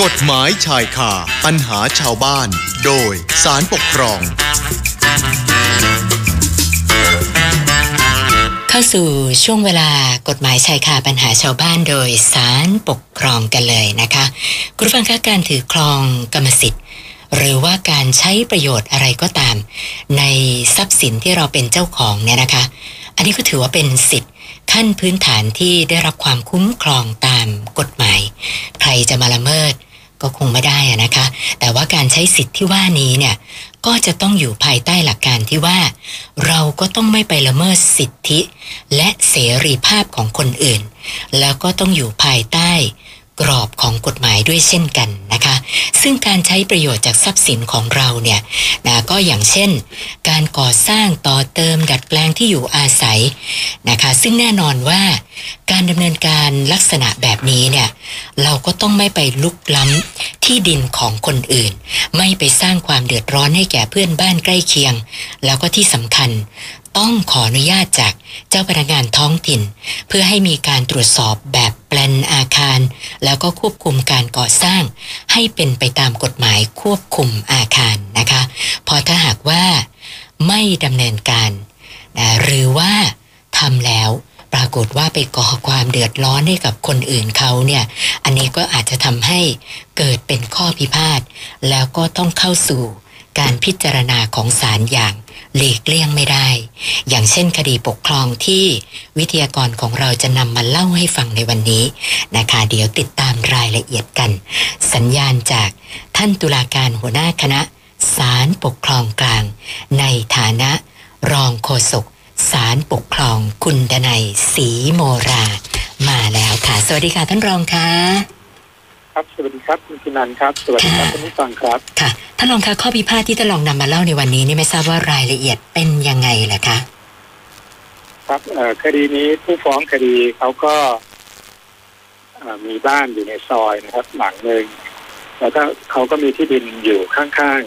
กฎหมายชายคาปัญหาชาวบ้าน โดยสารปกครอง เข้าสู่ช่วงเวลากฎหมายชายคาปัญหาชาวบ้านโดยสารปกครองกันเลยนะคะคุณฟังคะการถือครองกรรมสิทธิ์ หรือว่าการใช้ประโยชน์อะไรก็ตาม ในทรัพย์สินที่เราเป็นเจ้าของเนี่ยนะคะ อันนี้ก็ถือว่าเป็นสิทธิ์ ขั้นพื้นฐานที่ได้รับความคุ้มครองตามกฎหมาย ใครจะมาละเมิดก็คงไม่ได้นะคะ แต่ว่าการใช้สิทธิ์ที่ว่านี้เนี่ยก็จะต้องอยู่ภายใต้หลักการที่ว่า เราก็ต้องไม่ไปละเมิดสิทธิ และเสรีภาพของคนอื่น แล้วก็ต้องอยู่ภายใต้กรอบของกฎหมายด้วยเช่นกัน นะคะ ซึ่งการใช้ประโยชน์จากทรัพย์สินของเราเนี่ยนะก็อย่างเช่น การก่อสร้างต่อเติมดัดแปลงที่อยู่อาศัยนะคะ ซึ่งแน่นอนว่าการดำเนินการลักษณะแบบนี้เนี่ยเราก็ต้องไม่ไปลุกล้ำที่ดินของคนอื่น ไม่ไปสร้างความเดือดร้อนให้แก่เพื่อนบ้านใกล้เคียง แล้วก็ที่สำคัญ ต้องขออนุญาตจากเจ้าพนักงานท้องถิ่น เพื่อให้มีการตรวจสอบแบบแปลนอาคาร แล้วก็ควบคุมการก่อสร้าง ให้เป็นไปตามกฎหมายควบคุมอาคารนะคะพราะถ้าหากว่าไม่ดำเนินการนะหรือว่าทำแล้วปรากฏว่าไปก่อความเดือดร้อนให้กับคนอื่นเขาเนี่ย อันนี้ก็อาจจะทำให้เกิดเป็นข้อพิพาทแล้วก็ต้องเข้าสู่การพิจารณาของศาลอย่าง หลีกเลี่ยงไม่ได้ อย่างเช่นคดีปกครองที่วิทยากรของเราจะนำมาเล่าให้ฟังในวันนี้นะคะ เดี๋ยวติดตามรายละเอียดกัน สัญญาณจากท่านตุลาการหัวหน้าคณะศาลปกครองกลาง ในฐานะรองโฆษกศาลปกครองคุณดนัยศรีโมรา มาแล้วค่ะ สวัสดีค่ะท่านรองค่ะ ครับสวัสดีครับคุณพินันท์ครับสวัสดีครับคุณผู้ฟังครับค่ะท่านรองคะข้อพิพาทที่ท่านรองนำมาเล่าในวันนี้นี่ไม่ทราบว่ารายละเอียดเป็นยังไงล่ะคะ ครับเอ่อคดีนี้ผู้ฟ้องคดีเขาก็เอ่อมีบ้านอยู่ในซอยนะครับ หลังหนึ่งแล้วก็เขาก็มีที่ดินอยู่ข้าง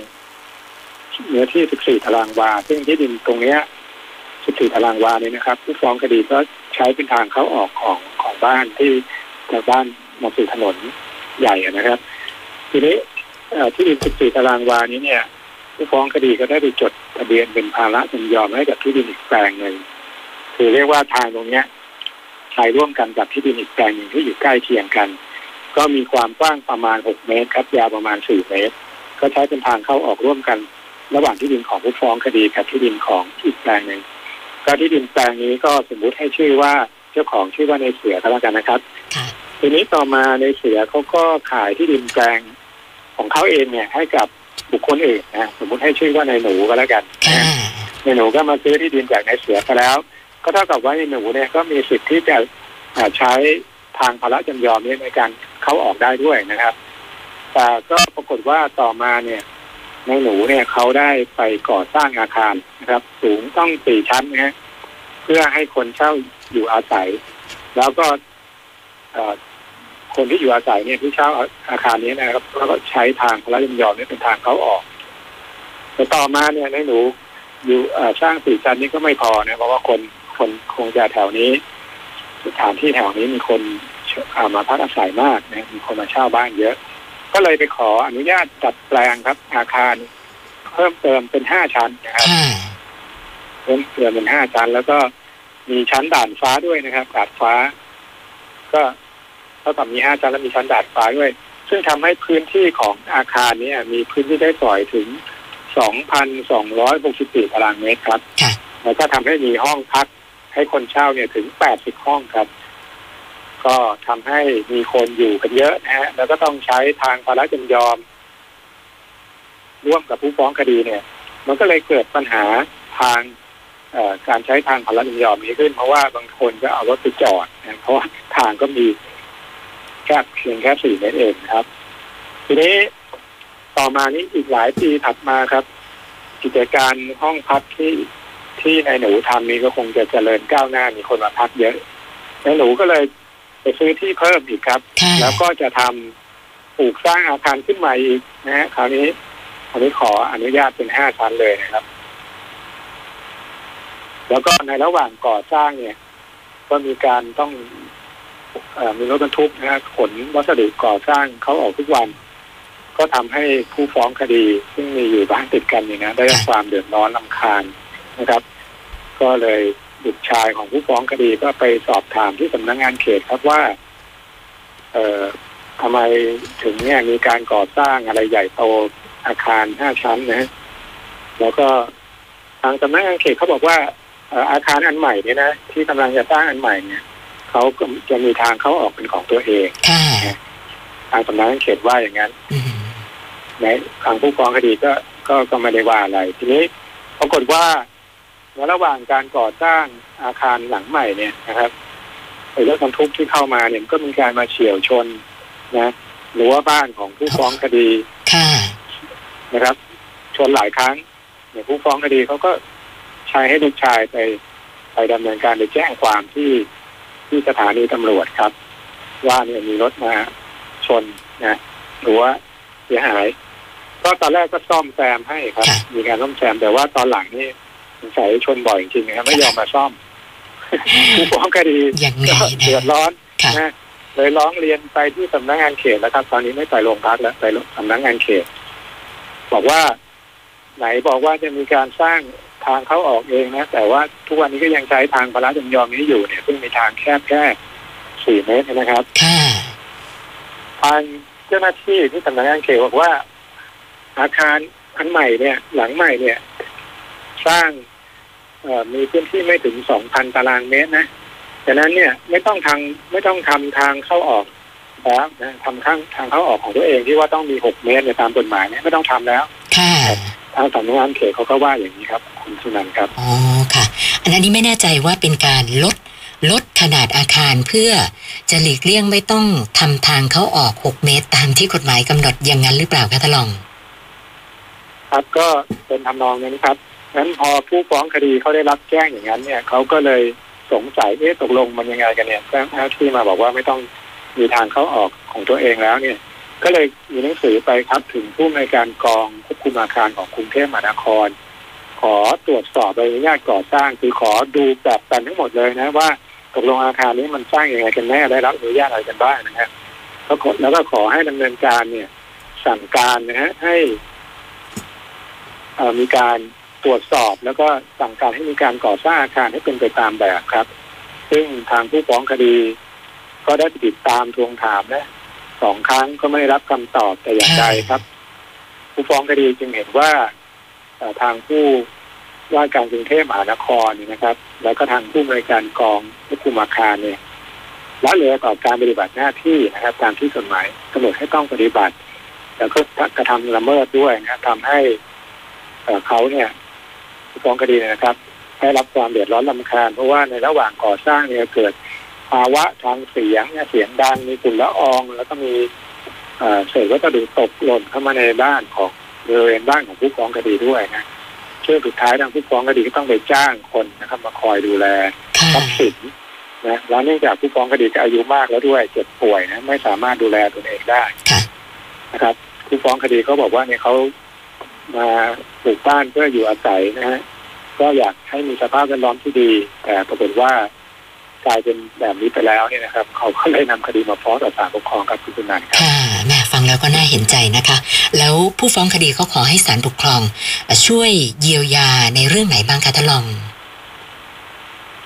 ๆเนื้อที่ 14 ตารางวา ซึ่งที่ดินตรงเนี้ย 14 ตารางวานี้นะครับ ผู้ฟ้องคดีก็ใช้เป็นทางเข้าออกของของบ้านที่จากบ้านมาสู่ถนน ใหญ่อะนะครับ ทีนี้ที่ดิน 14 ตารางวานี้เนี่ยผู้ฟ้องคดีก็ได้ไปจดทะเบียนเป็นภาระจำยอมให้กับที่ดินอีกแปลงหนึ่งคือเรียกว่าทางตรงเนี้ยใช้ร่วมกันกับที่ดินอีกแปลงหนึ่งที่อยู่ใกล้เคียงกัน ก็มีความกว้างประมาณ 6 เมตรครับยาวประมาณ 4 เมตร ก็ใช้เป็นทางเข้าออกร่วมกัน ระหว่างที่ดินของผู้ฟ้องคดีกับที่ดินของอีกแปลงหนึ่งก็ที่ดินแปลงนี้ก็สมมุติให้ชื่อว่าเจ้าของชื่อว่าในเสือก็แล้วกันนะครับค่ะ ทีนี้ต่อมาในเสือเขาก็ขายที่ดินแปลงของเขาเองเนี่ยให้กับบุคคลอื่นนะสมมติให้ชื่อว่าในหนูก็แล้วกันค่ะในหนูก็มาซื้อที่ดินจากในเสือไปแล้ว ก็เท่ากับว่าในหนูเนี่ยก็มีสิทธิ์ที่จะอ่าใช้ทางภาระจำยอมนี้ในการเข้าออกได้ด้วยนะครับแต่ก็ปรากฏว่าต่อมาเนี่ยในหนูเนี่ยเขาได้ไปก่อสร้างอาคารนะครับ สูงต้องสี่ชั้นนะฮะเพื่อให้คนเช่าอยู่อาศัย แล้วก็เอ่อ คนที่อยู่อาศัยเนี่ยที่เช่าอาคารนี้นะครับแล้วก็ใช้ทางพระยมยอมเนี่ยเป็นทางเขาออก แต่ต่อมาเนี่ยในหนูอยู่เอ่อสร้างสี่ชั้นนี้ก็ไม่พอนะเพราะว่าคนคนคงจะแถวนี้สถานที่แถวนี้มีคนเอ่อมาพักอาศัยมากนะมีคนมาเช่าบ้านเยอะ ก็เลยไปขออนุญาตจัดแปลงครับ อาคาร เพิ่มเติมเป็นห้าชั้นนะครับค่ะเพิ่มเติมเป็นห้าชั้น แล้วก็มีชั้นด่านฟ้าด้วยนะครับดาดฟ้า ก็ เท่ากับมีห้าชั้นแล้วมีชั้นดาดฟ้าด้วย ซึ่งทำให้พื้นที่ของอาคารเนี้มีพื้นที่ได้ปล่อยถึง 2,264ตารางเมตรครับค่ะแล้วก็ทำให้มีห้องพักให้คนเช่าเนี่ยถึง 80 ห้องครับ ก็ทำให้มีคนอยู่กันเยอะนะฮะ แล้วก็ต้องใช้ทางภาระจำยอม ร่วมกับผู้ฟ้องคดีเนี่ย มันก็เลยเกิดปัญหาทางเอ่อการใช้ทางภาระจำยอมนี้ขึ้น เพราะว่าบางคนก็เอารถไปจอดนะเพราะว่าทางก็มี แค่เพียงแค่สี่เมตรเองนะครับ ทีนี้ต่อมานี้อีกหลายปีถัดมาครับ กิจการห้องพักที่ที่นายหนูทำนี้ก็คงจะเจริญก้าวหน้ามีคนมาพักเยอะนายหนูก็เลยไปซื้อที่เพิ่มอีกครับค่ะแล้วก็จะทำปลูกสร้างอาคารขึ้นใหม่อีกนะฮะคราวนี้คราวนี้ขออนุญาตเป็นห้าชั้นเลยนะครับ แล้วก็ในระหว่างก่อสร้างเนี่ย ก็มีการต้องเอ่อ มีรถบรรทุกนะฮะขนวัสดุก่อสร้างเขาออกทุกวัน ก็ทำให้ผู้ฟ้องคดี ซึ่งมีอยู่บ้านติดกันเนี่ยนะได้รับความเดือดร้อนลำคาญนะครับ ก็เลยบุตรชายของผู้ฟ้องคดีก็ไปสอบถามที่สำนักงานเขตครับว่า เอ่อทำไมถึงเนี่ยมีการก่อสร้างอะไรใหญ่โตอาคารห้าชั้นนะ แล้วก็ทางสำนักงานเขตเขาบอกว่าอาคารอันใหม่เนี่ยนะที่กำลังจะสร้างอันใหม่เนี่ย เขาก็จะมีทางเข้าออกเป็นของตัวเองค่ะทางสำนักงานเขตว่าอย่างนั้นอืมในทางผู้ฟ้องคดีก็ก็ก็ไม่ได้ว่าอะไร ทีนี้ปรากฏว่าในระหว่างการก่อสร้างอาคารหลังใหม่เนี่ยนะครับไอ้รถบรรทุกที่เข้ามาเนี่ยก็มีการมาเฉี่ยวชนนะหรือว่าบ้านของผู้ฟ้องคดีค่ะนะครับ ชนหลายครั้งเนี่ยผู้ฟ้องคดีเขาก็ใช้ให้ลูกชายไป ไปดำเนินการไปแจ้งความที่ ที่สถานีตำรวจครับ ว่าเนี่ยมีรถมาชนนะหรือว่าเสียหาย ก็ตอนแรกก็ซ่อมแซมให้ครับค่ะมีการซ่อมแซมแต่ว่าตอนหลังนี่สงสัยชนบ่อยจริงๆนะครับไม่ยอมมาซ่อมผู้ฟ้องคดียังไงก็นะเดือดร้อนค่ะนะเลยร้องเรียนไปที่สำนักงานเขตแล้วครับ ตอนนี้ไม่ไปโรงพักแล้วไปสำนักงานเขต บอกว่า ไหนบอกว่าจะมีการสร้าง ทางเข้าออกเองนะ แต่ว่าทุกวันนี้ก็ยังใช้ทางพระราชจำยอมนี้อยู่เนี่ยซึ่งมีทางแคบแค่สี่เมตรนะครับค่ะทางเจ้าหน้าที่ที่สำนักงานเขตบอกว่า อาคารอันใหม่เนี่ย หลังใหม่เนี่ย สร้างเอ่อมีพื้นที่ไม่ถึงสองพันตารางเมตรนะฉะนั้นเนี่ยไม่ต้องทางไม่ต้องทำทางเข้าออกแล้วนะทำข้างทางเข้าออกของตัวเองที่ว่าต้องมีหกเมตรในยตามกฎหมายเนี่ยไม่ต้องทำแล้วค่ะทางสำนักงานเขตเขาก็ว่าอย่างนี้ครับ คุณสุนันท์ครับอ๋อค่ะ อันนั้นนี้ไม่แน่ใจว่าเป็นการลดลดขนาดอาคารเพื่อจะหลีกเลี่ยงไม่ต้องทำทางเข้าออก 6 เมตร ตามที่กฎหมายกำหนดอย่างนั้นหรือเปล่าคะทะลอง ครับก็เป็นทำนองนั้นครับงั้นพอผู้ฟ้องคดีเขาได้รับแจ้งอย่างนั้นเนี่ยเขาก็เลยสงสัยเอ๊ะตกลงมันยังไงกันเนี่ยเจ้าหน้าที่มาบอกว่าไม่ต้องมีทางเข้าออกของตัวเองแล้วเนี่ย ก็เลยมีหนังสือไปครับถึงผู้ในวยการกองควบคุมอาคารของกรุงเทพมหานครข อตรวจสอบใบอนุญาตก่อสร้าง คือขอดูแบบกันทั้งหมดเลยนะว่าตกลงอาคารนี้มันสร้างยังไงกันแน่ได้รับอนุญาตอะไรกันบ้างนะฮะแล้วก็แล้วก็ขอให้ดำเนินการเนี่ย สั่งการนะฮะให้มีการตรวจสอบแล้วก็สั่งการให้มีการก่อสร้างอาคารให้เป็นไปตามแบบครับ ซึ่งทางผู้ฟ้องคดี ก็ได้ติดตามทวงถามนะสองครั้งก็ไม่ได้รับคำตอบแต่อย่างใดครับ ผู้ฟ้องคดีจึงเห็นว่า ทางผู้ว่าการกรุงเทพมหานครนี่นะครับ แล้วก็ทางผู้บริการกองควบคุมอาคารเนี่ยละเลยต่อการปฏิบัติหน้าที่นะครับ ตามที่กฎหมายกำหนดให้ต้องปฏิบัติ แล้วก็กระทำละเมิดด้วยนะครับทำให้เขาเนี่ยฟ้องคดีนะครับได้รับความเดือดร้อนลำคาญเพราะว่าในระหว่างก่อสร้างเนี่ยเกิดภาวะทางเสียงเสียงดังมีฝุ่นละออง แล้วก็มีเศษวัสดุตกหล่นเข้ามาในบ้านของ บริเวณบ้านของผู้ฟ้องคดีด้วยนะซึ่งสุดท้ายทางผู้ฟ้องคดีก็ต้องไปจ้างคนนะครับ มาคอยดูแลค่ะทรัพย์สินนะแล้วเนื่องจากผู้ฟ้องคดีก็อายุมากแล้วด้วยเจ็บป่วยนะไม่สามารถดูแลตนเองได้ค่ะนะครับ ผู้ฟ้องคดีเขาบอกว่าเนี่ยเขามาปลูกบ้านเพื่ออยู่อาศัยนะฮะก็อยากให้มีสภาพแวดล้อมที่ดี แต่ปรากฏว่า กลายเป็นแบบนี้ไปแล้วเนี่ยนะครับเขาก็เลยนำคดีมาฟ้องต่อศาลปกครองกับคุณสุนันท์ครับค่ะแม่ฟังแล้วก็น่าเห็นใจนะคะ แล้วผู้ฟ้องคดีเขาขอให้ศาลปกครองเอ่อช่วยเยียวยาในเรื่องไหนบ้างคะทะลอง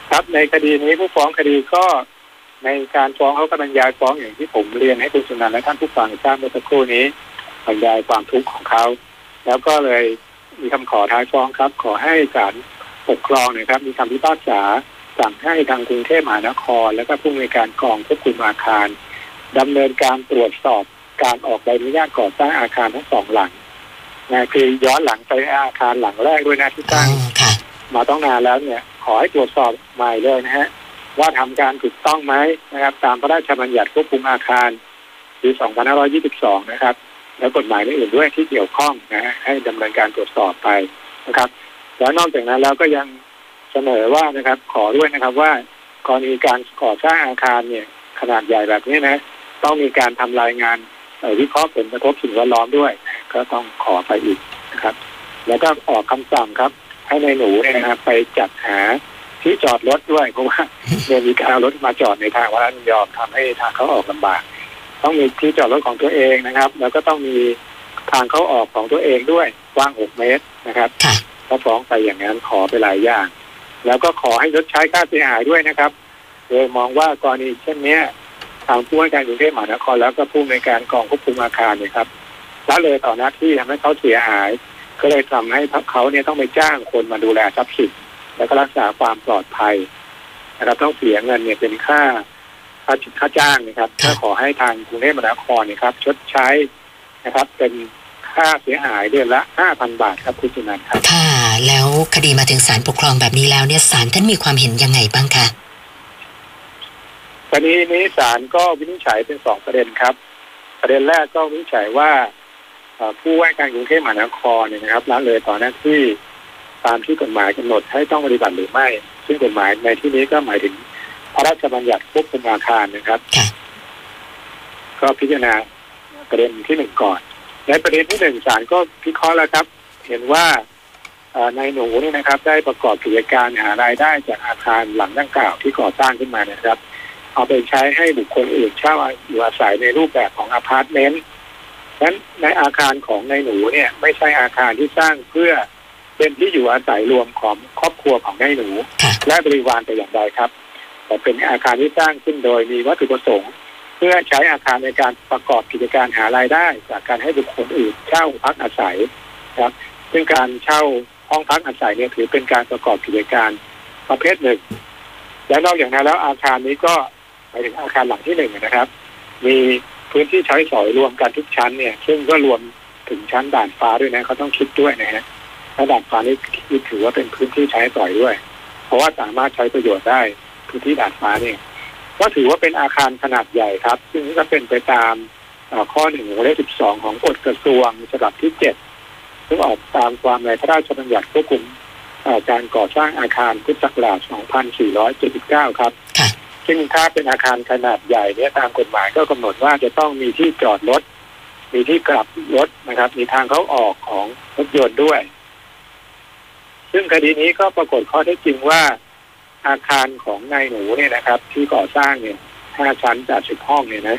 ครับในคดีนี้ผู้ฟ้องคดีก็ในการฟ้องเขาก็บรรยายฟ้องอย่างที่ผมเรียนให้คุณสุนันท์และท่านผู้ฟังทราบเมื่อสักครู่นี้บรรยายความทุกข์ของเขาแล้วก็เลยมีคำขอท้ายฟ้องครับ ขอให้ศาลปกครองเนะครับ มีคำพิพากษา สั่งให้ทางกรุงเทพมหานคร และก็ผู้มีการกองควบคุมอาคารดำเนินการตรวจสอบการออกใบอนุญาตก่อสร้างอาคารทั้งสองหลังนะคือย้อนหลังไปอาคารหลังแรกด้วยนะที่สอ๋อร้างค่ะมาต้องนานแล้วเนี่ย ขอให้ตรวจสอบใหม่เลยนะฮะว่าทำการถูกต้องไหมนะครับ ตามพระราชบัญญัติควบคุมอาคารปี 2522 นะครับ แล้วกฎหมายอื่นๆด้วยที่เกี่ยวข้องนะฮะให้ดำเนินการตรวจสอบไปนะครับ แล้วนอกจากนั้นแล้วก็ยัง เสนอว่านะครับ ขอด้วยนะครับว่ากรณีการก่อสร้างอาคารเนี่ย ขนาดใหญ่แบบนี้นะ ต้องมีการทำรายงานเอ่อวิเคราะห์ผลกระทบสิ่งแวดล้อมด้วย ก็ต้องขอไปอีกนะครับ แล้วก็ออกคำสั่งครับ ให้ในายหนูเนี่ยนะครับไปจัดหาที่จอดรถด้วยเพราะว่าเนี่ยมีการเอารถมาจอดในทางวัดยอมทำให้ทางเขาออกลำบาก ต้องมีที่จอดรถของตัวเองนะครับ แล้วก็ต้องมีทางเขาออกของตัวเองด้วยกว้างหกเมตรนะครับค่ะก็ฟ้องไปอย่างนั้นขอไปหลายอย่าง แล้วก็ขอให้ลดใช้ค่าเสียหายด้วยนะครับ โดยมองว่ากรณีเช่นนี้ทางผู้ว่าการกรุงเทพมหานครแล้วก็ผู้ในการกองควบคุมอาคารเนี่ยครับละเลยต่อหน้าที่ทำให้เขาเสียหาย ก็เลยทำให้เขาเนี่ยต้องไปจ้างคนมาดูแลทรัพย์สินแล้วก็รักษาความปลอดภัยนะครับต้องเสียเงินเนี่ยเป็นค่าค่าค่าจ้างนะครับครัก็บขอให้ทางกรุงเทพมหานครเนี่ยครับ ชดใช้นะครับ เป็นค่าเสียหายเดือนละห้าพันบาทครับคุณจุนันท์ครับค่ะ แล้วคดีมาถึงศาลปกครองแบบนี้แล้วเนี่ยศาลท่านมีความเห็นยังไงบ้างคะคดีนี้ศาลก็วินิจฉัยเป็นสองประเด็นครับ ประเด็นแรกก็วินิจฉัยว่าเอ่อผู้ว่าการกรุงเทพมหานครเนี่ยนะครับละเลยต่อหน้าที่ตามที่กฎหมายกำหนดให้ต้องปฏิบัติหรือไม่ ซึ่งกฎหมายในที่นี้ก็หมายถึงพระราชบัญญัติควบคุมอาคารนะครับค่ะก็พิจารณาประเด็นที่หนึ่งก่อน ในประเด็นที่หนึ่งศาลก็พิเคราะห์แล้วครับ เห็นว่าเอ่อ นายหนูเนี่ยนะครับ ได้ประกอบกิจการหารายได้จากอาคารหลังดังกล่าวที่ก่อสร้างขึ้นมาเนยนะครับ เอาไปใช้ให้บุคคลอื่นเช่าอยู่อาศัยในรูปแบบของอพาร์ตเมนต์ฉะนั้นในอาคารของนายหนูเนี่ยไม่ใช่อาคารที่สร้างเพื่อเป็นที่อยู่อาศัยรวมของครอบครัวของนายหนูค่ะและบริวารแต่อย่างใดครับ แต่เป็นอาคารที่สร้างขึ้นโดยมีวัตถุประสงค์ เพื่อใช้อาคารในการประกอบกิจการหารายได้ จากการให้บุคคลอื่นเช่าพักอาศัยครับ ซึ่งการเช่า ห้องพักอาศัยเนี่ยถือเป็นการประกอบกิจการประเภทหนึ่ง และนอกจากนั้นแล้วอาคารนี้ก็หมายถึงอาคารหลังที่หนึ่งนะครับ มีพื้นที่ใช้สอยรวมกันทุกชั้นเนี่ย ซึ่งก็รวมถึงชั้นด่านฟ้าด้วยนะเขาต้องคิดด้วยนะฮะและด่านฟ้านี่ถือว่าเป็นพื้นที่ใช้สอยด้วย เพราะว่าสามารถใช้ประโยชน์ได้พื้นที่ด่านฟ้าเนี่ยก็ถือว่าเป็นอาคารขนาดใหญ่ครับ ซึ่งก็เป็นไปตามข้อหนึ่งวงเล็บสิบสองของกฎกระทรวงฉบับที่เจ็ด ซึ่งออกตามความในพระราชบัญญัติควบคุมเอ่อการก่อสร้างอาคารพุทธศักราช 2479 ครับค่ะซึ่งถ้าเป็นอาคารขนาดใหญ่เนี่ยตามกฎหมายก็กำหนดว่าจะต้องมีที่จอดรถ มีที่กลับรถนะครับ มีทางเข้าออกของรถยนต์ด้วย ซึ่งคดีนี้ก็ปรากฏข้อเท็จจริงว่า อาคารของนายหนูเนี่ยนะครับ ที่ก่อสร้างเนี่ยห้าชั้นจากสิบห้องเนี่ยนะ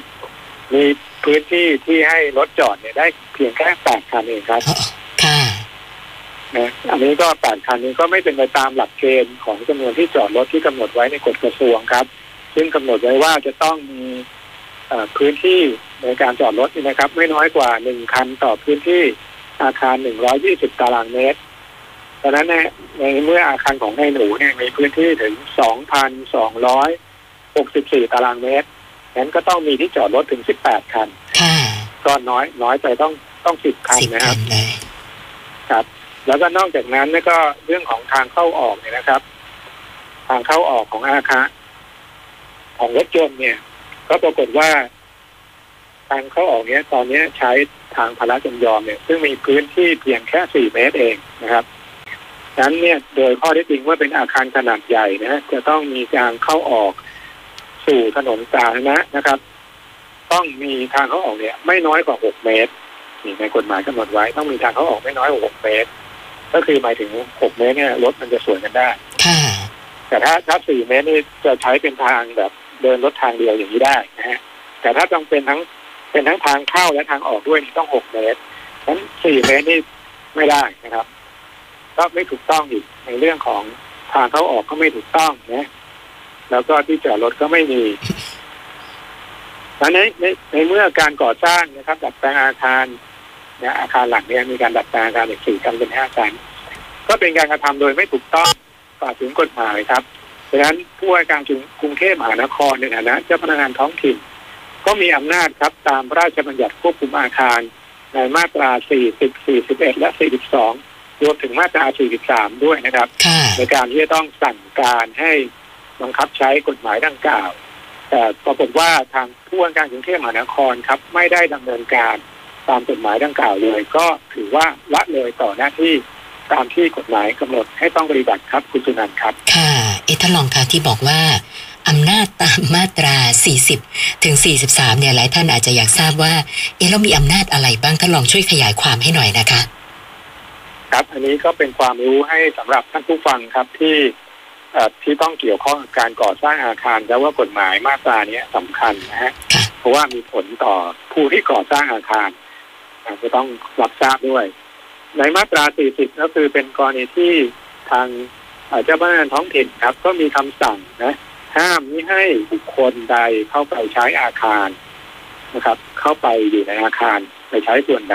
มีพื้นที่ที่ให้รถจอดเนี่ยได้เพียงแค่แปดคันเองครับอ๋อค่ะ นะอันนี้ก็แปดคันนี้ก็ไม่เป็นไปตามหลักเกณฑ์ของจำนวนที่จอดรถที่กำหนดไว้ในกฎกระทรวงครับ ซึ่งกำหนดไว้ว่าจะต้องมีเอ่อพื้นที่ในการจอดรถนี่นะครับ ไม่น้อยกว่าหนึ่งคันต่อพื้นที่อาคารหนึ่งร้อยี่สิบตารางเมตรดังนั้นในในเมื่ออาคารของนายหนูเนี่ยมีพื้นที่ถึงสองพันสองร้อยหกสิบสี่ตารางเมตรนั้นก็ต้องมีที่จอดรถถึงสิบแปดคันค่ะก็น้อยน้อยไปต้องต้องสิบคันสิบนะคคัรับนเลยครับ แล้วก็นอกจากนั้นก็เรื่องของทางเข้าออกเนี่ยนะครับ ทางเข้าออกของอาคารของรถยนต์เนี่ย ก็ปรากฏว่า ทางเข้าออกเนี้ย ตอนนี้ใช้ทางพละจำยอมเนี่ย ซึ่งมีพื้นที่เพียงแค่สี่เมตรเองนะครับนั้นเนี่ยโดยข้อที่จริงว่าเป็นอาคารขนาดใหญ่นะจะต้องมีการเข้าออกสู่ถนนสาธารณะนะครับ ต้องมีทางเข้าออกเนี่ย ไม่น้อยกว่าหกเมตรนี่ในกฎหมายกำหนดไว้ ต้องมีทางเข้าออกไม่น้อยกว่าหกเมตร ก็คือหมายถึงหกเมตรเนี่ยรถมันจะสวนกันได้ค่ะแต่ถ้าถ้าสี่เมตรนี่จะใช้เป็นทางแบบเดินรถทางเดียวอย่างนี้ได้นะฮะแต่ถ้าต้องเป็นทั้งเป็นทั้งทางเข้าและทางออกด้วยนี่ต้องหกเมตรฉะนั้นสี่เมตรนี่ไม่ได้นะครับ ก็ไม่ถูกต้องอีกในเรื่องของทางเข้าออกก็ไม่ถูกต้องนะแล้วก็ที่จอดรถก็ไม่มีแล้วในในในเมื่อการก่อสร้างนะครับดัดแปลงอาคารเนี่ยอาคารหลังเนี่ยมีการดัดแปลงอาคารจากสี่ชั้นเป็นห้าชั้นก็เป็นการกระทำโดยไม่ถูกต้องฝ่าฝืนกฎหมายครับดังนั้นผู้ว่าการกรุงเทพมหานครในฐานะเจ้าพนักงานท้องถิ่น ก็มีอำนาจครับตามพระราชบัญญัติควบคุมอาคาร ในมาตรา 40 41 และ 42 รวมถึงมาตรา 43 ด้วยนะครับค่ะในการที่จะต้องสั่งการให้บังคับใช้กฎหมายดังกล่าว แต่ปรากฏว่าทางผู้ว่าการกรุงเทพมหานครครับไม่ได้ดำเนินการ ตามกฎหมายดังกล่าวเลย ก็ถือว่าละเลยต่อหน้าที่ตามที่กฎหมายกำหนดให้ต้องปฏิบัติครับคุณสุนันท์ครับ ค่ะ เอะท่านรองคะที่บอกว่าอำนาจตามมาตรา 40 ถึง 43 เนี่ยหลายท่านอาจจะอยากทราบว่า เอะเรามีอำนาจอะไรบ้างท่านลองช่วยขยายความให้หน่อยนะคะ ครับ อันนี้ก็เป็นความรู้ให้สำหรับท่านผู้ฟังครับที่เอ่อที่ต้องเกี่ยวข้องกับการก่อสร้างอาคารแล้วว่ากฎหมายมาตราเนี้ยสำคัญนะฮะค่ะเพราะว่ามีผลต่อผู้ที่ก่อสร้างอาคาร อาจจะต้องรับทราบด้วย ในมาตรา 40 ก็คือเป็นกรณีที่ทางเจ้าพนักงานท้องถิ่นครับ ก็มีคำสั่งนะห้ามไม่ให้บุคคลใดเข้าไปใช้อาคารนะครับ เข้าไปอยู่ในอาคารไปใช้ส่วนใด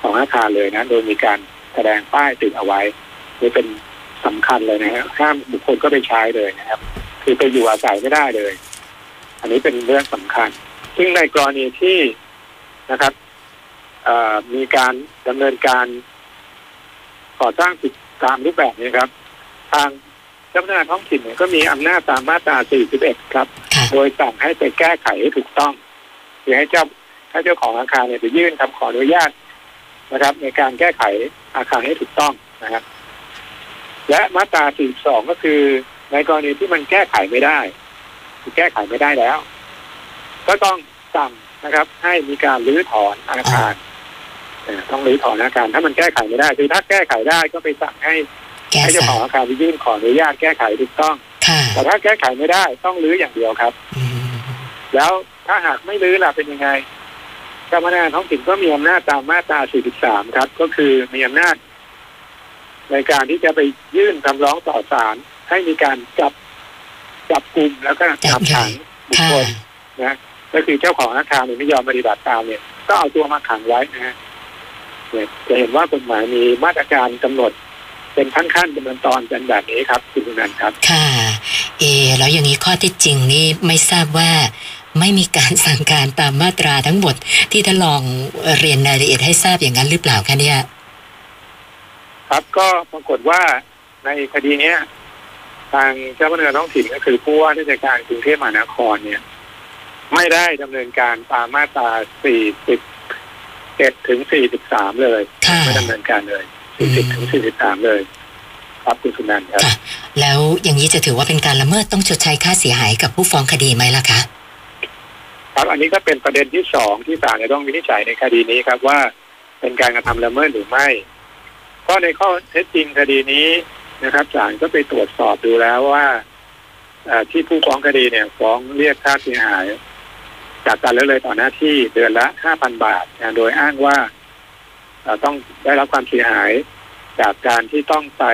ของอาคารเลยนะ โดยมีการแสดงป้ายติดเอาไว้นี่เป็นสำคัญเลยนะฮะห้ามบุคคลก็ไปใช้เลยนะครับ คือไปอยู่อาศัยไม่ได้เลย อันนี้เป็นเรื่องสำคัญ ซึ่งในกรณีที่นะครับ มีการดำเนินการก่อสร้างผิดตามรูปแบบนี้ครับ ทางเจ้าพนักงานท้องถิ่นเนี่ยก็มีอำนาจตามมาตรา 41 ครับค่ะโดยสั่งให้ไปแก้ไขให้ถูกต้องคือให้เจ้าให้เจ้าของอาคารเนี่ยไปยื่นคำขออนุญาตนะครับ ในการแก้ไขอาคารให้ถูกต้องนะครับ และมาตรา 42 ก็คือ ในกรณีที่มันแก้ไขไม่ได้คือแก้ไขไม่ได้แล้ว ก็ต้องสั่งนะครับ ให้มีการรื้อถอนอาคารเอ่อ ต้องรื้อถอนอาคารถ้ามันแก้ไขไม่ได้คือถ้าแก้ไขได้ก็ไปสั่งให้แก้ให้เจ้าไขของอาคารไปยื่นขออนุญาตแก้ไขถูกต้องค่ะแต่ถ้าแก้ไขไม่ได้ต้องรื้ออย่างเดียวครับอืมแล้วถ้าหากไม่รื้อล่ะเป็นยังไงเจ้าพนักงานท้องถิ่นก็มีอำนาจตามมาตรา 43 ครับ ก็คือมีอำนาจ ในการที่จะไปยื่นคำร้องต่อศาลให้มีการจับจับกลุ่มแล้วก็จับขังบุคค่ะคลนะก็คือเจ้าของอาคารเนี่ยไม่ยอมปฏิบัติตามเนี่ย ก็เอาตัวมาขังไว้นะฮะ เนี่ยจะเห็นว่ากฎหมายมีมาตรการกำหนด เป็นขั้นๆเป็นตอนเป็นแบบนี้ครับคุณนันท์ครับ ค่ะ เอ แล้วอย่างนี้ข้อเที่จริงนี่ไม่ทราบว่าไม่มีการสั่งการตามมาตราทั้งหมดที่ท่านลองเรียนรายละเอียดให้ทราบอย่างนั้นหรือเปล่าคะเนี่ยครับก็ปรากฏว่าในคดีเนี้ยทางเจ้าพนักงานท้องถิ่นก็คือผู้ว่าราชการกรุงเทพมหานครเนี่ย ไม่ได้ดำเนินการตามมาตรา 47ถึง43เลยค่ะไม่ดำเนินการเลย40ถึง43เลย ครับคุณสุนันท์ครับค่ะแล้วอย่างนี้จะถือว่าเป็นการละเมิดต้องชดใช้ค่าเสียหายกับผู้ฟ้องคดีไหมล่ะคะครับอันนี้ก็เป็นประเด็นที่สองที่ศาลจะต้องวินิจฉัยในคดีนี้ครับว่าเป็นการกระทำละเมิดหรือไม่เพราะในข้อเท็จจริงคดีนี้นะครับศาลก็ไปตรวจสอบดูแล้วว่าเอ่อที่ผู้ฟ้องคดีเนี่ย ฟ้องเรียกค่าเสียหาย จากการละเลยต่อหน้าที่เดือนละห้าพันบาทนะโดยอ้างว่าเอ่อต้องได้รับความเสียหาย จากการที่ต้องไป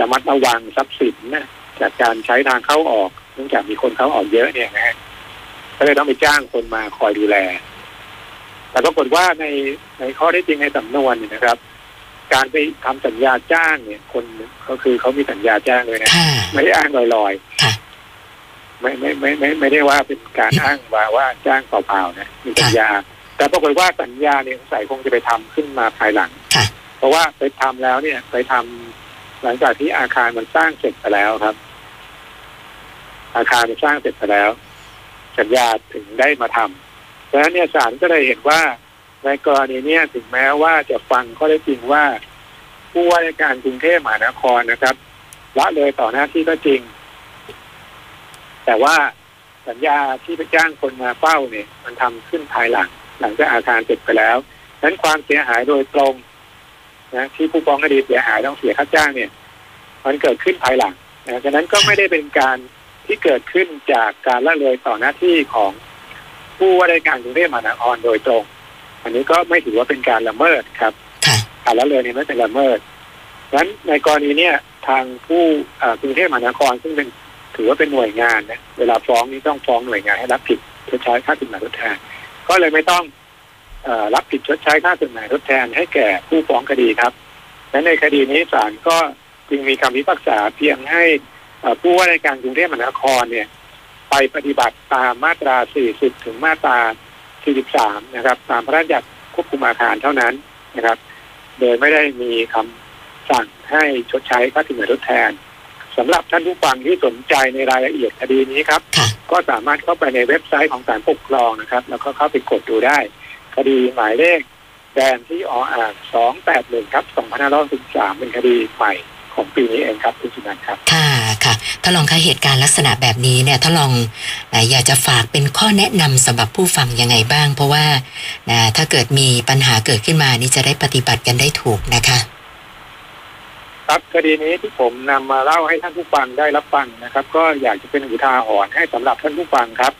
ระมัดระวังทรัพย์สินนะจากการใช้ทางเข้าออกเนื่องจากมีคนเข้าออกเยอะเนี่ยนะฮะก็เลยต้องไปจ้างคนมาคอยดูแล แต่ปรากฏว่าในในข้อได้จริงในสำนวนเนี่ยนะครับ การไปทำสัญญาจ้างเนี่ย คนก็คือเขามีสัญญาจ้างเลยนะค่ะไม่ได้อ้างลอยค่ะๆ ไม่ไม่ไม่ไม่ไม่ได้ว่าเป็นการอ้างว่าว่าจ้างเปล่าๆนะมีสัญญา แต่ปรากฏว่าสัญญาเนี่ยสงสัยคงจะไปทำขึ้นมาภายหลังค่ะเพราะว่าไปทำแล้วเนี่ย ไปทำหลังจากที่อาคารมันสร้างเสร็จไปแล้วครับ อาคารมันสร้างเสร็จไปแล้ว สัญญาถึงได้มาทำดังนั้นเนี่ยศาลก็เลยเห็นว่าในกรณีเนี้ยถึงแม้ว่าจะฟังข้อได้จริงว่า ผู้ว่าราชการกรุงเทพมหานครนะครับละเลยต่อหน้าที่ก็จริง แต่ว่าสัญญาที่ไปจ้างคนมาเฝ้าเนี่ย มันทำขึ้นภายหลัง หลังจากอาคารเสร็จไปแล้วดังนั้นความเสียหายโดยตรงนะที่ผู้ฟ้องคดีเสียหายต้องเสียค่าจ้างเนี่ย มันเกิดขึ้นภายหลังนะฉะนั้นก็ไม่ได้เป็นการที่เกิดขึ้นจากการละเลยต่อหน้าที่ของผู้ว่าราชการกรุงเทพมหานครโดยตรง อันนี้ก็ไม่ถือว่าเป็นการละเมิดครับค่ะการละเลยเนี่ยไม่เป็นละเมิดดังนั้นในกรณีเนี้ยทางผู้เอ่อกรุงเทพมหานครซึ่งเป็น ถือว่าเป็นหน่วยงานนะเวลาฟ้องนี่ต้องฟ้องหน่วยงานให้รับผิดชดใช้ค่าสินไหมทดแทน ก็เลยไม่ต้องอรับผิดชดใช้ค่าสินไหมทดแทนให้แก่ผู้ฟ้องคดีครับ และในคดีนี้ศาลก็จึงมีคำพิพากษาเพียงให้ผู้ว่าราชการกรุงเทพมหานครเนี่ย ไปปฏิบัติตามมาตรา 40 ถึงมาตรา 43 นะครับ ตามพระราชบัญญัติควบคุมอาคารเท่านั้นนะครับ โดยไม่ได้มีคำสั่งให้ชดใช้ค่าสินไหมทดแทน สำหรับท่านผู้ฟังที่สนใจในรายละเอียดคดีนี้ครับค่ะก็สามารถเข้าไปในเว็บไซต์ของศาลปกครองนะครับ แล้วก็เข้าไปกดดูได้ คดีหมายเลขแดนที่ออ่าง281ครับ2563เป็นคดีใหม่ของปีนี้เองครับคุณสุนันท์ครับค่ะค่ะถ้าลองคะเหตุการณ์ลักษณะแบบนี้เนี่ยถ้าลองเอ่ออยากจะฝากเป็นข้อแนะนำสำหรับผู้ฟังยังไงบ้าง เพราะว่านะถ้าเกิดมีปัญหาเกิดขึ้นมานี่จะได้ปฏิบัติกันได้ถูกนะคะ ครับคดีนี้ที่ผมนำมาเล่าให้ท่านผู้ฟังได้รับฟังนะครับ ก็อยากจะเป็นอุทาหรณ์ให้สำหรับท่านผู้ฟังครับ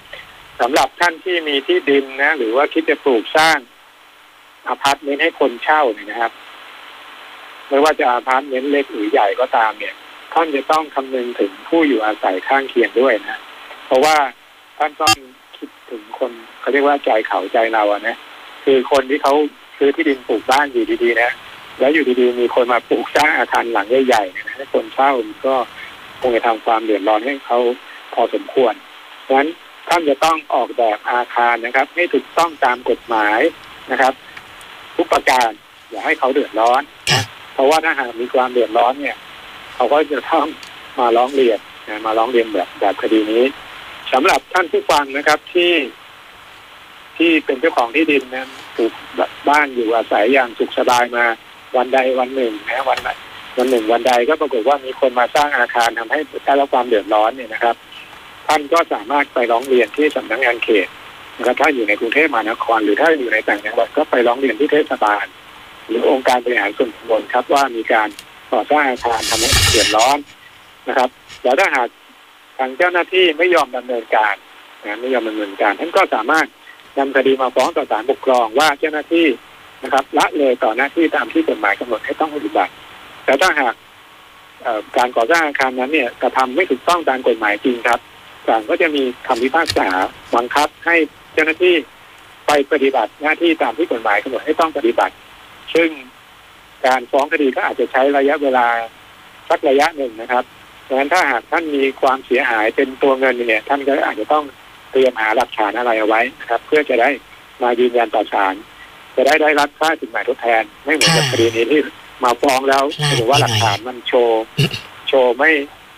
สำหรับท่านที่มีที่ดินนะ หรือว่าคิดจะปลูกสร้างอพาร์ตเมนต์ให้คนเช่าเนี่ยนะครับ ไม่ว่าจะอพาร์ตเมนต์เล็กหรือใหญ่ก็ตามเนี่ยท่านจะต้องคำนึงถึงผู้อยู่อาศัยข้างเคียงด้วยนะ เพราะว่าท่านต้องคิดถึงคนเขาเรียกว่าใจเขาใจเราอะนะคือคนที่เขาซื้อที่ดินปลูกบ้านอยู่ดีๆนะ แล้วอยู่ดีๆมีคนมาปลูกสร้างอาคารหลังใหญ่ๆเนี่ยนะคนเช่าก็คงจะทำความเดือดร้อนให้เขาพอสมควรดังนั้นท่านจะต้องออกแบบอาคารนะครับ ให้ถูกต้องตามกฎหมายนะครับ ทุกประการอย่าให้เขาเดือดร้อน เพราะว่าถ้าหากมีความเดือดร้อนเนี่ย เขาก็จะต้องมาร้องเรียนนะมาร้องเรียนแบบแบบคดีนี้สำหรับท่านผู้ฟังนะครับที่ ที่เป็นเจ้าของที่ดินนะปลูกบ้านอยู่อาศัยอย่างสุขสบายมา วันใดวันหนึ่งนะวันวันหนึ่งวันใดก็ปรากฏว่ามีคนมาสร้างอาคารทำให้ได้รับความเดือดร้อนเนี่ยนะครับ ท่านก็สามารถไปร้องเรียนที่สำนักงานเขตนะครับถ้าอยู่ในกรุงเทพมหานคร หรือถ้าอยู่ในต่างจังหวัดก็ไปร้องเรียนที่เทศบาล หรือองค์การบริหารส่วนตำบลครับว่ามีการก่อสร้างอาคารทำให้เดือดร้อนนะครับแล้วถ้าหากทางเจ้าหน้าที่ไม่ยอมดำเนินการนะไม่ยอมดำเนินการ ท่านก็สามารถนำคดีมาฟ้องต่อศาลปกครองว่าเจ้าหน้าที่ นะครับละเลยต่อหน้าที่ตามที่กฎหมายกำหนดให้ต้องปฏิบัติ แต่ถ้าหากการก่อสร้างอาคารนั้นเนี่ยกระทำไม่ถูกต้องตามกฎหมายจริงครับศาลก็จะมีคำพิพากษาบังคับให้เจ้าหน้าที่ไปปฏิบัติหน้าที่ตามที่กฎหมายกำหนดให้ต้องปฏิบัติ ซึ่งการฟ้องคดีก็อาจจะใช้ระยะเวลาสักระยะหนึ่งนะครับดังนั้นถ้าหากท่านมีความเสียหายเป็นตัวเงินเนี่ย ท่านก็อาจจะต้องเตรียมหาหลักฐานอะไรเอาไว้นะครับ เพื่อจะได้มายืนยันต่อศาล จะได้ได้รับค่าสินไหมทดแทน ไม่เหมือนกับค่ะคดีนี้ที่มาฟ้องแล้วพลาดหรือว่าไปหลักหน่อยฐานมันโชว์ โชว์ไม่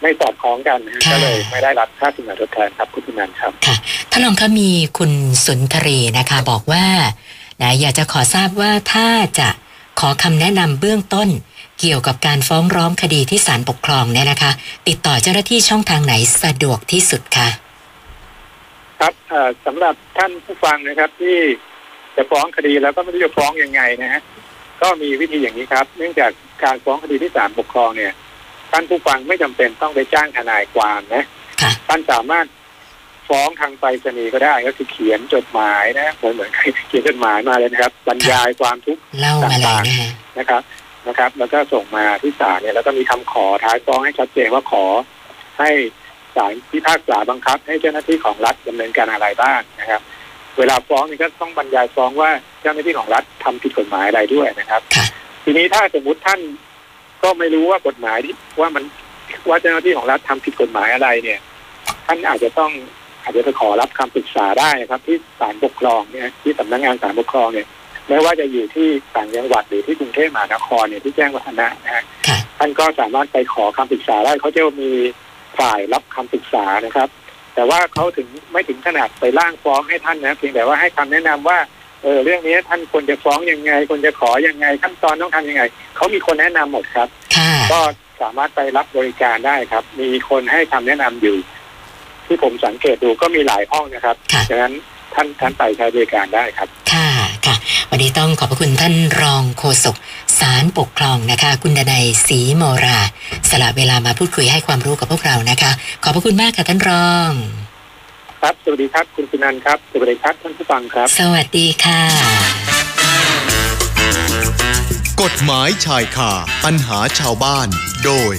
ไม่สอดคล้องกันนะฮะค่ะก็เลยไม่ได้รับค่าสินไหมทดแทนครับคุณพินันท์ครับค่ะท่านรองคะมีคุณสุนทรีนะคะ บอกว่านะอยากจะขอทราบว่าถ้าจะขอคำแนะนำเบื้องต้น เกี่ยวกับการฟ้องร้องคดีที่ศาลปกครองเนี่ยนะคะ ติดต่อเจ้าหน้าที่ช่องทางไหนสะดวกที่สุดคะครับเอ่อสำหรับท่านผู้ฟังนะครับที่ จะฟ้องคดีแล้วก็ไม่รู้จะฟ้องยังไงนะฮะก็มีวิธีอย่างนี้ครับ เนื่องจากการฟ้องคดีที่ศาลปกครองเนี่ยท่านผู้ฟังไม่จำเป็นต้องไปจ้างทนายความนะค่ะท่านสามารถฟ้องทางไปรษณีย์ก็ได้ก็คือเขียนจดหมายนะเหมือนเหมือนเขียนจดหมายมาเลยนะครับ บรรยายความทุกข์เล่ามาเลยนะคะนะครับนะครับ แล้วก็ส่งมาที่ศาลเนี่ยแล้วก็มีคำขอท้ายฟ้องให้ชัดเจนว่าขอให้ศาลพิพากษาบังคับ ให้เจ้าหน้าที่ของรัฐดำเนินการอะไรบ้างนะครับ เวลาฟ้องนี่ก็ต้องบรรยายฟ้องว่าเจ้าหน้าที่ของรัฐทำผิดกฎหมายอะไรด้วยนะครับค่ะทีนี้ถ้าสมมุติท่านก็ไม่รู้ว่ากฎหมายที่ว่ามันว่าเจ้าหน้าที่ของรัฐทำผิดกฎหมายอะไรเนี่ย ท่านอาจจะต้องอาจจะไปขอรับคำปรึกษาได้นะครับ ที่ศาลปกครองเนี่ยที่สำนักงานศาลปกครองเนี่ยไม่ว่าจะอยู่ที่ต่างจังหวัดหรือที่กรุงเทพมหานครเนี่ยที่แจ้งวัฒนะนะฮะค่ะท่านก็สามารถไปขอคำปรึกษาได้เขาจะมีฝ่ายรับคำปรึกษานะครับ แต่ว่าเขาถึงไม่ถึงขนาดไปร่างฟ้องให้ท่านนะเพียงแต่ว่าให้คำแนะนำว่าเออเรื่องนี้ท่านควรจะฟ้องยังไงควรจะขอยังไงขั้นตอนต้องทำยังไงเขามีคนแนะนำหมดครับค่ะก็สามารถไปรับบริการได้ครับ มีคนให้คำแนะนำอยู่ ที่ผมสังเกตดูก็มีหลายห้องนะครับค่ะดังนั้นท่านท่านไปใช้บริการได้ครับ ค่ะค่ะ วันนี้ต้องขอบพระคุณท่านรองโฆษก ศาลปกครองนะคะ คุณดนัยศรีโมรา สละเวลามาพูดคุยให้ความรู้กับพวกเรานะคะ ขอบพระคุณมากค่ะท่านรอง ครับ สวัสดีครับ คุณสุนันท์ครับ สวัสดีครับท่านผู้ฟังครับ สวัสดีค่ะ กฎหมายชายคาปัญหาชาวบ้าน โดย